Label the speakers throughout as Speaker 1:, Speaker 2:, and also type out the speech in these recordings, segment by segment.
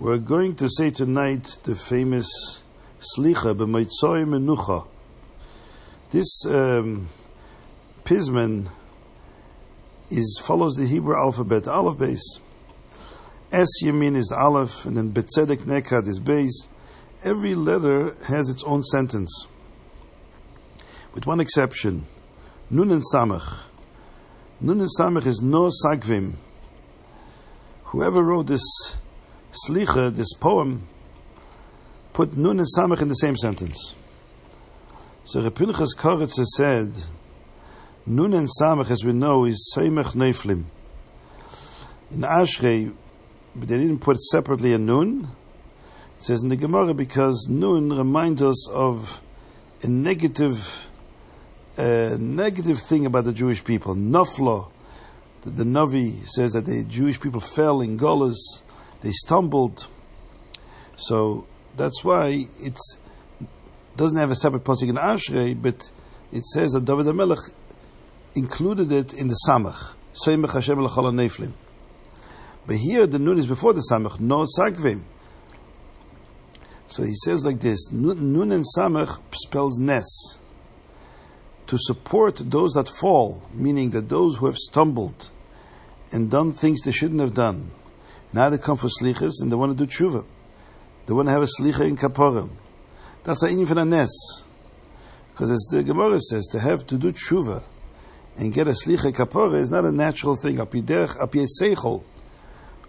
Speaker 1: We're going to say tonight the famous Slicha b'Moitzoy Menucha. This um, Pisman is follows the Hebrew alphabet, Aleph Beis. S Yamin is Aleph, and then Betzedek Nekad is Beis. Every letter has its own sentence, with one exception. Nun and Samach. Nun and Samach is no Sagvim. Whoever wrote this Slicha, this poem, put Nun and Samach in the same sentence. So Reb Pinchas Koretz has said, Nun and Samach, as we know, is Seimach Neiflim. In Ashrei, but they didn't put separately a Nun. It says in the Gemara because Nun reminds us of a negative, a negative thing about the Jewish people. Noflo, the, the Navi says that the Jewish people fell in Golas, they stumbled. So that's why it doesn't have a separate posting in Ashrei, but it says that David HaMelech included it in the Samach. Seimach Hashem L'chol Neflim. But here the Nun is before the Samach, no Sagvim. So he says like this Nun and Samach spells Nes. To support those that fall, meaning that those who have stumbled and done things they shouldn't have done. Now they come for slichas and they want to do tshuva. They want to have a slicha in kaporim. That's a for a nes. Because as the Gemara says, to have to do tshuva and get a slicha kapora is not a natural thing.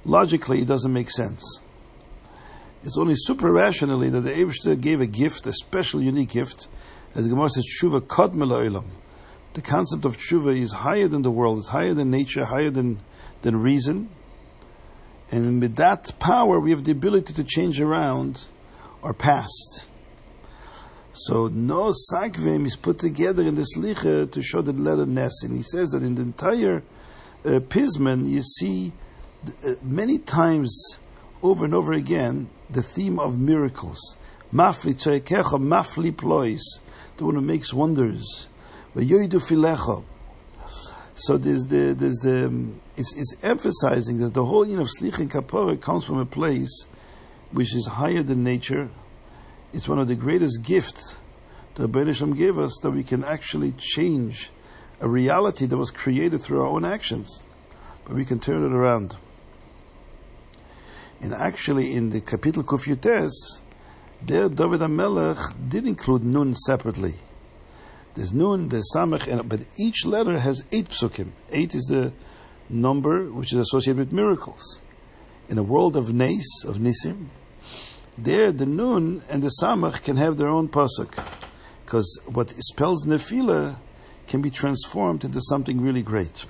Speaker 1: Logically, it doesn't make sense. It's only super rationally that the Abishter gave a gift, a special, unique gift. As the Gemara says, tshuva kod. The concept of tshuva is higher than the world, it's higher than nature, higher than, than reason. And with that power, we have the ability to change around our past. So no sakvim is put together in this licha to show the letter nes, and he says that in the entire uh, pisman you see uh, many times over and over again the theme of miracles. Mafli tzoyekecha, mafli plois, the one who makes wonders. filecha. So there's the there's the um, it's, it's emphasizing that the whole you of slich and kapora comes from a place which is higher than nature. It's one of the greatest gifts that Rebbeinu gave us that we can actually change a reality that was created through our own actions, but we can turn it around. And actually, in the Kapitel Kufyutes, there David HaMelech did include Nun separately. There's Nun, there's Samach, and, but each letter has eight psukim. Eight is the number which is associated with miracles. In a world of Nes, of Nisim, there the Nun and the Samach can have their own pasuk. Because what spells Nefila can be transformed into something really great.